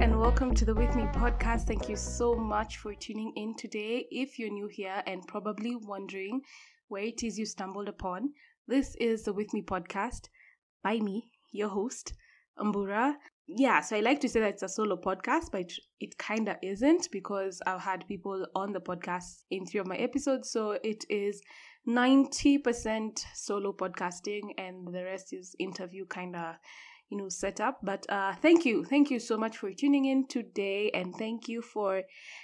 and welcome to the With Me podcast. Thank you so much for tuning in today. If you're new here and probably wondering where it is you stumbled upon, this is the With Me podcast by me, your host, Ambura. Yeah, so I like to say that it's a solo podcast, but it kind of isn't because I've had people on the podcast in three of my episodes. So it is 90% solo podcasting and the rest is interview kind of you know set up. But uh thank you thank you so much for tuning in today and thank you for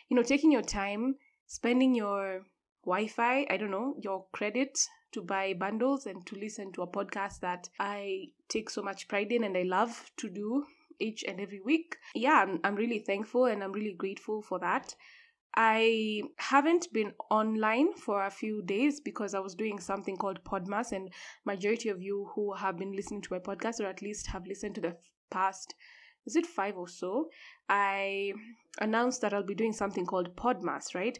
you know taking your time spending your wi-fi i don't know your credit to buy bundles and to listen to a podcast that i take so much pride in and i love to do each and every week. Yeah i'm, I'm really thankful and i'm really grateful for that I haven't been online for a few days because I was doing something called Podmas, and majority of you who have been listening to my podcast or at least have listened to the past, is it five or so? I announced that I'll be doing something called Podmas, right?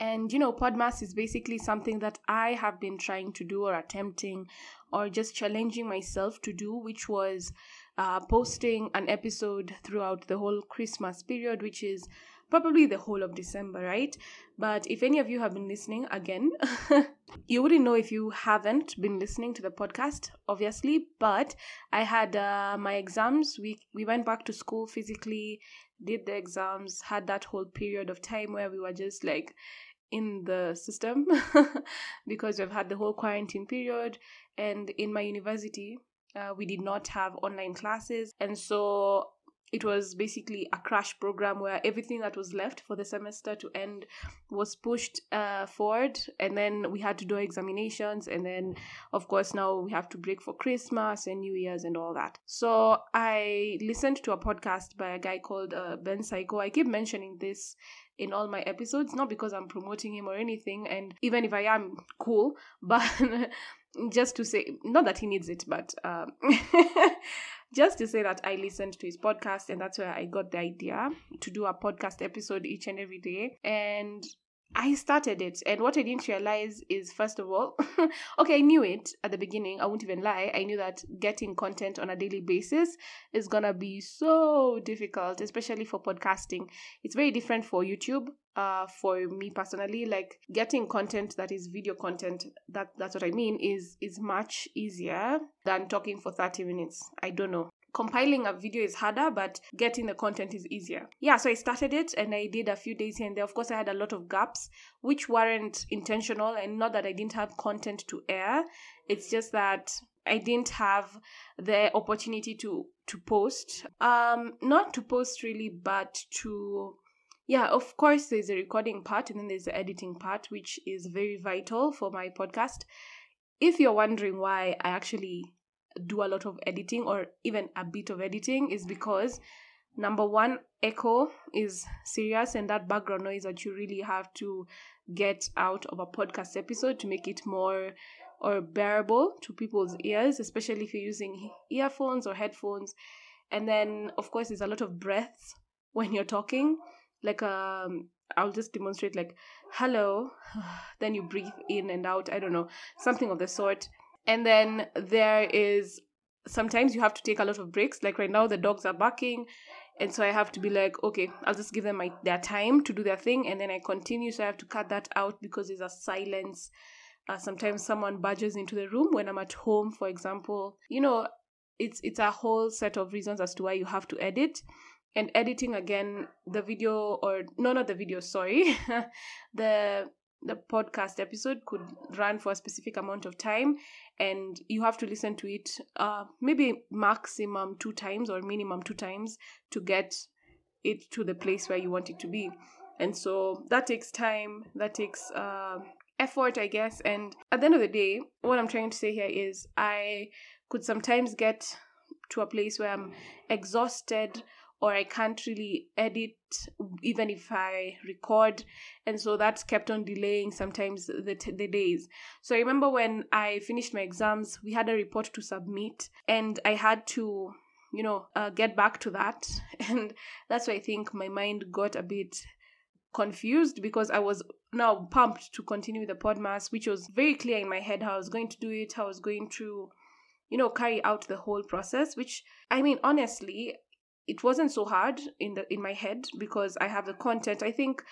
And you know, Podmas is basically something that I have been trying to do or attempting or just challenging myself to do, which was uh, posting an episode throughout the whole Christmas period, which is probably the whole of December, right? But if any of you have been listening again, you wouldn't know if you haven't been listening to the podcast, obviously. But I had uh, my exams. We we went back to school physically, did the exams, had that whole period of time where we were just like in the system because we've had the whole quarantine period. And in my university, uh, we did not have online classes, and so it was basically a crash program where everything that was left for the semester to end was pushed uh, forward. And then we had to do examinations. And then of course now we have to break for christmas and new year's and all that. So i listened to a podcast by a guy called uh, ben cyco i keep mentioning this in all my episodes not because i'm promoting him or anything. And even if i am cool. But just to say not that he needs it but um, just to say that I listened to his podcast and that's where I got the idea to do a podcast episode each and every day. And I started it, and what I didn't realize is, first of all, okay, I knew it at the beginning. I won't even lie. I knew that getting content on a daily basis is gonna be so difficult, especially for podcasting. It's very different for YouTube. Uh, for me personally, like getting content that is video content, that that's what I mean, is is much easier than talking for thirty minutes. I don't know compiling a video is harder, but getting the content is easier. Yeah, so I started it and I did a few days here and there. Of course, I had a lot of gaps, which weren't intentional, and not that I didn't have content to air. It's just that I didn't have the opportunity to to post. Um, not to post really, but to yeah, of course, there's a recording part and then there's the editing part, which is very vital for my podcast. If you're wondering why I actually do a lot of editing or even a bit of editing is because number one echo is serious and that background noise that you really have to get out of a podcast episode to make it more or bearable to people's ears especially if you're using earphones or headphones. And then of course there's a lot of breaths when you're talking. Like um i'll just demonstrate like hello then you breathe in and out i don't know something of the sort and then there is sometimes you have to take a lot of breaks. Like right now, the dogs are barking. And so I have to be like, okay, I'll just give them my, their time to do their thing. And then I continue. So I have to cut that out because there's a silence. Uh, sometimes someone barges into the room when I'm at home, for example. You know, it's it's a whole set of reasons as to why you have to edit and editing again the video or no not the video sorry the the podcast episode could run for a specific amount of time and you have to listen to it uh maybe maximum two times or minimum two times to get it to the place where you want it to be. And so that takes time that takes uh, effort i guess. And at the end of the day what i'm trying to say here is i could sometimes get to a place where i'm exhausted or I can't really edit even if I record. And so that's kept on delaying sometimes the, t- the days. So I remember when I finished my exams, we had a report to submit, and I had to you know uh, get back to that and that's why i think my mind got a bit confused because i was now pumped to continue with the podmas which was very clear in my head how i was going to do it how i was going to you know carry out the whole process which i mean honestly it wasn't so hard in the in my head because I have the content. I think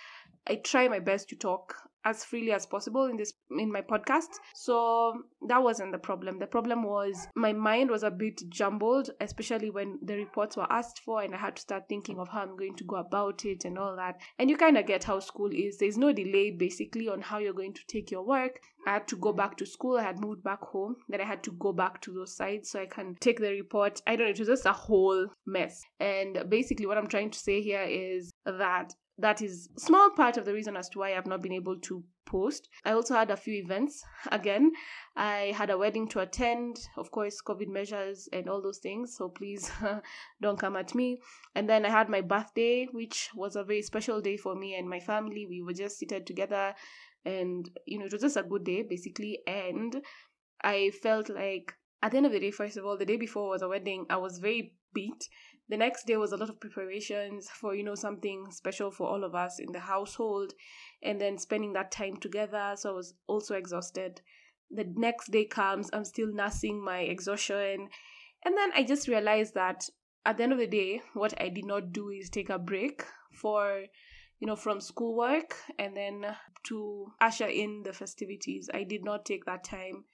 I try my best to talk as freely as possible in this in my podcast so that wasn't the problem the problem was my mind was a bit jumbled especially when the reports were asked for and i had to start thinking of how i'm going to go about it and all that and you kind of get how school is there's no delay basically on how you're going to take your work I had to go back to school. I had moved back home. Then I had to go back to those sites so I can take the report. I don't know, it was just a whole mess. And basically, what I'm trying to say here is that that is small part of the reason as to why I've not been able to post. I also had a few events. Again, I had a wedding to attend, of course, COVID measures and all those things. So please don't come at me. And then I had my birthday, which was a very special day for me and my family. We were just seated together and you know, it was just a good day basically. And I felt like at the end of the day, first of all, the day before was a wedding, I was very beat the next day was a lot of preparations for you know something special for all of us in the household and then spending that time together so i was also exhausted. The next day comes i'm still nursing my exhaustion and then i just realized that at the end of the day what i did not do is take a break for you know from schoolwork and then to usher in the festivities. I did not take that time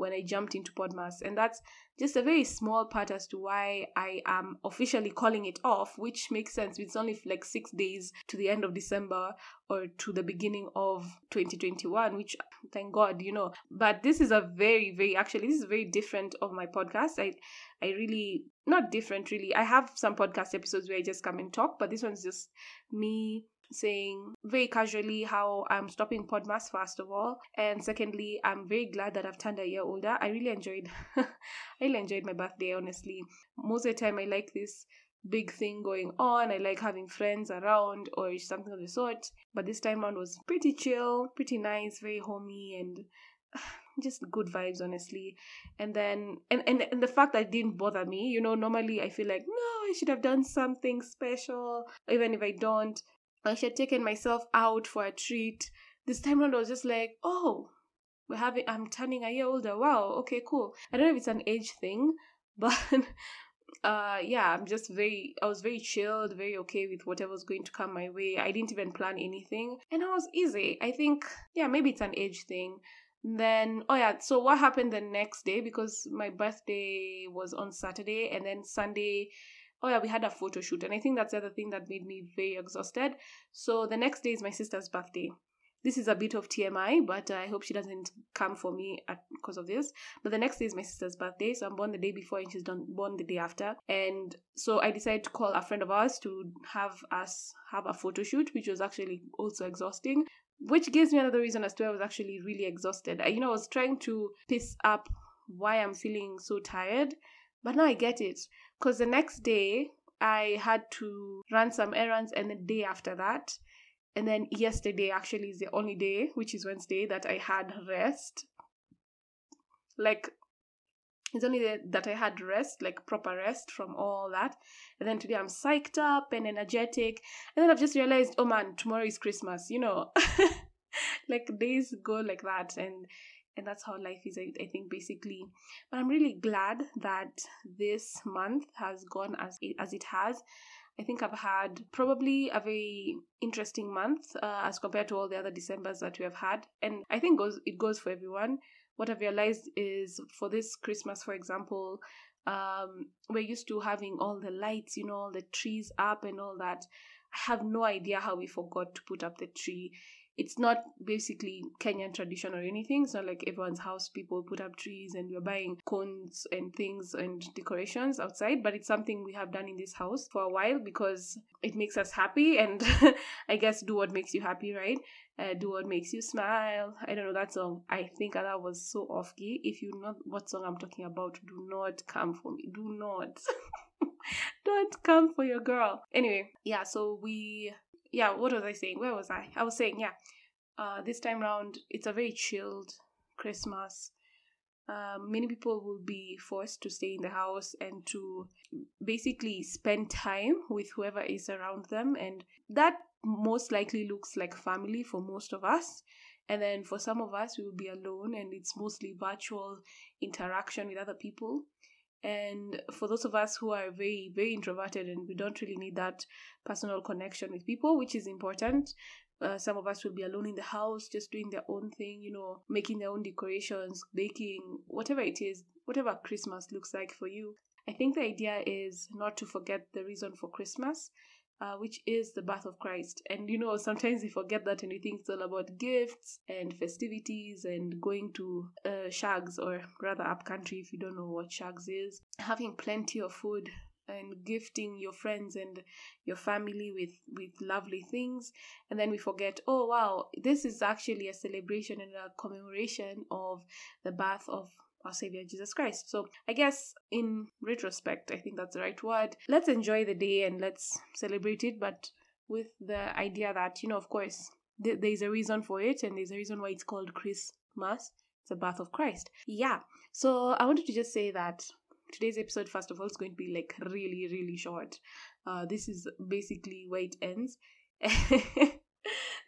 when I jumped into Podmas. And that's just a very small part as to why I am officially calling it off, which makes sense. It's only like six days to the end of December or to the beginning of 2021, which thank God, you know. But this is a very, very actually this is very different of my podcast. I I really not different really. I have some podcast episodes where I just come and talk, but this one's just me saying very casually how I'm stopping Podmas first of all, and secondly, I'm very glad that I've turned a year older. I really enjoyed, I really enjoyed my birthday. Honestly, most of the time I like this big thing going on. I like having friends around or something of the sort. But this time around was pretty chill, pretty nice, very homey, and just good vibes honestly and then and, and and the fact that it didn't bother me you know normally i feel like no i should have done something special even if i don't I she had taken myself out for a treat. This time around, I was just like, oh, we're having, I'm turning a year older. Wow, okay, cool. I don't know if it's an age thing, but uh yeah i'm just very i was very chilled very okay with whatever was going to come my way i didn't even plan anything and i was easy i think yeah maybe it's an age thing then oh yeah so what happened the next day because my birthday was on saturday and then sunday oh yeah, we had a photo shoot. And I think that's the other thing that made me very exhausted. So the next day is my sister's birthday. This is a bit of TMI, but I hope she doesn't come for me because of this. But the next day is my sister's birthday, so I'm born the day before and she's done born the day after. And so I decided to call a friend of ours to have us have a photo shoot, which was actually also exhausting. Which gives me another reason as to why I was actually really exhausted. I, you know, I was trying to piece up why I'm feeling so tired, but now I get it because the next day I had to run some errands, and the day after that, and then yesterday actually is the only day, which is Wednesday, that I had rest. Like, it's only that I had rest, like proper rest from all that. And then today I'm psyched up and energetic. And then I've just realized, oh man, tomorrow is Christmas, you know. like days go like that. And and that's how life is I, think basically but i'm really glad that this month has gone as it, as it has I think I've had probably a very interesting month uh, as compared to all the other Decembers that we have had, and I think goes it goes for everyone. What I've realized is for this Christmas, for example, um, we're used to having all the lights, you know, all the trees up and all that. I have no idea how we forgot to put up the tree it's not basically Kenyan tradition or anything. It's not like everyone's house people put up trees and we're buying cones and things and decorations outside, but it's something we have done in this house for a while because it makes us happy and I guess do what makes you happy, right? Uh, do what makes you smile. I don't know that song. I think that was so off key. If you know what song I'm talking about, do not come for me. Do not. Don't come for your girl. Anyway, yeah, so we yeah, what was I saying? Where was I? I was saying, yeah, uh, this time around, it's a very chilled Christmas. Uh, many people will be forced to stay in the house and to basically spend time with whoever is around them. And that most likely looks like family for most of us. And then for some of us, we will be alone and it's mostly virtual interaction with other people. And for those of us who are very, very introverted and we don't really need that personal connection with people, which is important, uh, some of us will be alone in the house, just doing their own thing, you know, making their own decorations, baking, whatever it is, whatever Christmas looks like for you. I think the idea is not to forget the reason for Christmas, uh, which is the birth of Christ. And you know, sometimes we forget that and we think it's all about gifts and festivities and going to uh, shags or rather up country if you don't know what shags is, having plenty of food and gifting your friends and your family with with lovely things and then we forget oh wow this is actually a celebration and a commemoration of the birth of our savior jesus christ. So i guess in retrospect i think that's the right word. Let's enjoy the day and let's celebrate it but with the idea that you know of course th- there's a reason for it and there's a reason why it's called christmas. It's the birth of christ. Yeah. So i wanted to just say that today's episode first of all is going to be like really really short. Uh this is basically where it ends.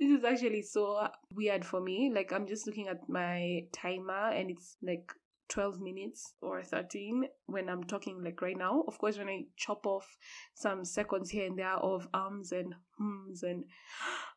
This is actually so weird for me. Like i'm just looking at my timer and it's like 12 minutes or 13 when I'm talking like right now. Of course, when I chop off some seconds here and there of arms and hums and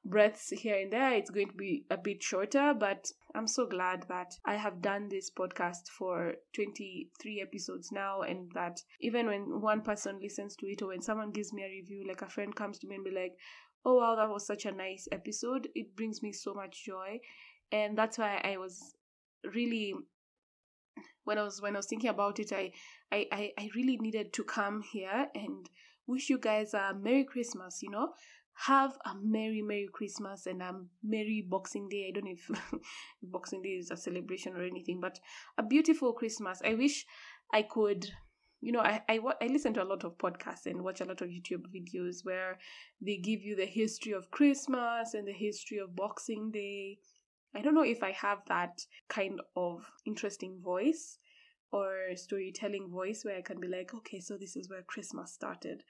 breaths here and there, it's going to be a bit shorter. But I'm so glad that I have done this podcast for 23 episodes now, and that even when one person listens to it or when someone gives me a review, like a friend comes to me and be like, oh wow, that was such a nice episode, it brings me so much joy. And that's why I was really when I was when I was thinking about it, I I I, I really needed to come here and wish you guys a Merry Christmas, you know. Have a Merry Merry Christmas and a Merry Boxing Day. I don't know if Boxing Day is a celebration or anything, but a beautiful Christmas. I wish I could you know I, I i listen to a lot of podcasts and watch a lot of youtube videos where they give you the history of christmas and the history of boxing day I don't know if I have that kind of interesting voice or storytelling voice where I can be like, okay, so this is where Christmas started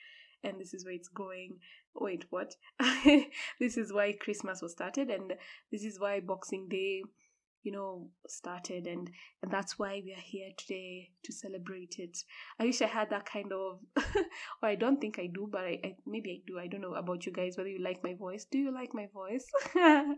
and this is where it's going. Wait, what? this is why Christmas was started and this is why Boxing Day, you know, started and and that's why we are here today to celebrate it. I wish I had that kind of or I don't think I do, but I, I maybe I do. I don't know about you guys whether you like my voice. Do you like my voice?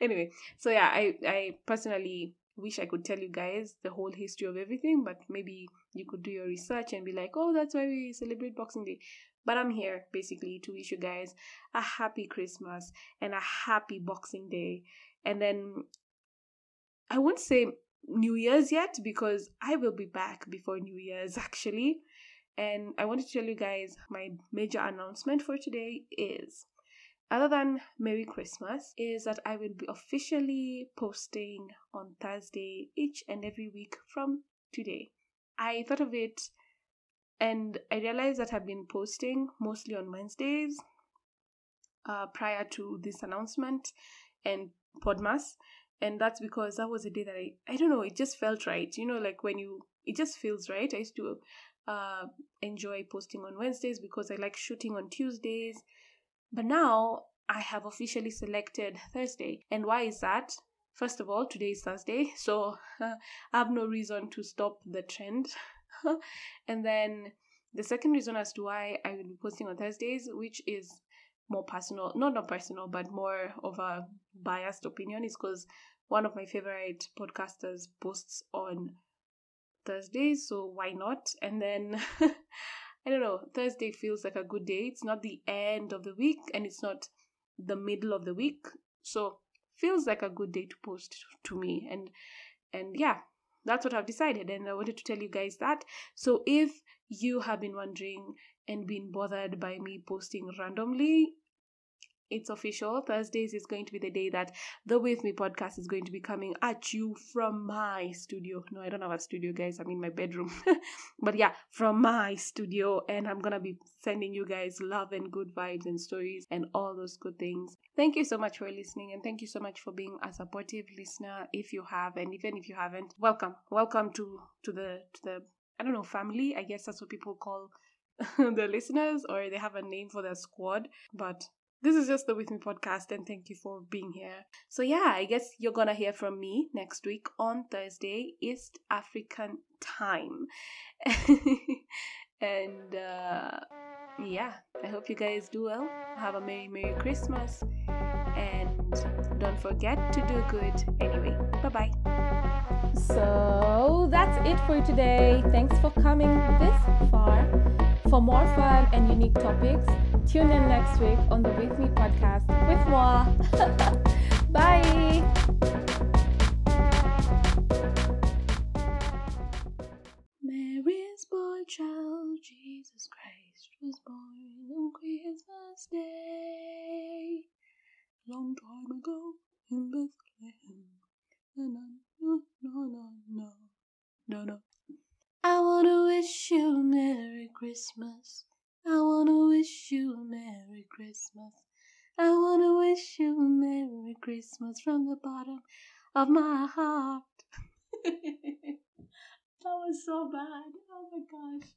anyway, so yeah, I I personally wish I could tell you guys the whole history of everything, but maybe you could do your research and be like, oh, that's why we celebrate Boxing Day. But I'm here basically to wish you guys a happy Christmas and a happy Boxing Day. And then I won't say New Year's yet because I will be back before New Year's actually. And I wanted to tell you guys my major announcement for today is other than Merry Christmas, is that I will be officially posting on Thursday each and every week from today. I thought of it and I realized that I've been posting mostly on Wednesdays uh, prior to this announcement and Podmas. And that's because that was a day that I, I don't know, it just felt right. You know, like when you, it just feels right. I used to uh, enjoy posting on Wednesdays because I like shooting on Tuesdays but now I have officially selected Thursday. And why is that? First of all, today is Thursday, so uh, I have no reason to stop the trend. and then the second reason as to why I will be posting on Thursdays, which is more personal, not not personal, but more of a biased opinion, is because one of my favorite podcasters posts on Thursdays, so why not? And then I don't know, Thursday feels like a good day. It's not the end of the week and it's not the middle of the week. So feels like a good day to post to me. And and yeah, that's what I've decided. And I wanted to tell you guys that. So if you have been wondering and been bothered by me posting randomly, it's official. Thursdays is going to be the day that the With Me podcast is going to be coming at you from my studio. No, I don't have a studio, guys. I'm in my bedroom. but yeah, from my studio. And I'm going to be sending you guys love and good vibes and stories and all those good things. Thank you so much for listening. And thank you so much for being a supportive listener. If you have, and even if you haven't, welcome. Welcome to, to the, to the, I don't know, family. I guess that's what people call the listeners or they have a name for their squad but this is just the With Me podcast, and thank you for being here. So, yeah, I guess you're gonna hear from me next week on Thursday, East African time. and uh, yeah, I hope you guys do well. Have a Merry, Merry Christmas. And don't forget to do good anyway. Bye bye. So that's it for today. Thanks for coming this far. For more fun and unique topics, tune in next week on the With Me podcast with moi. Bye. Mary's boy child, Jesus Christ, was born on Christmas Day. Long time ago in Bethlehem. No, no, no, no, no, no, no. I wanna wish you a Merry Christmas. I wanna wish you a Merry Christmas. I wanna wish you a Merry Christmas from the bottom of my heart. that was so bad. Oh my gosh.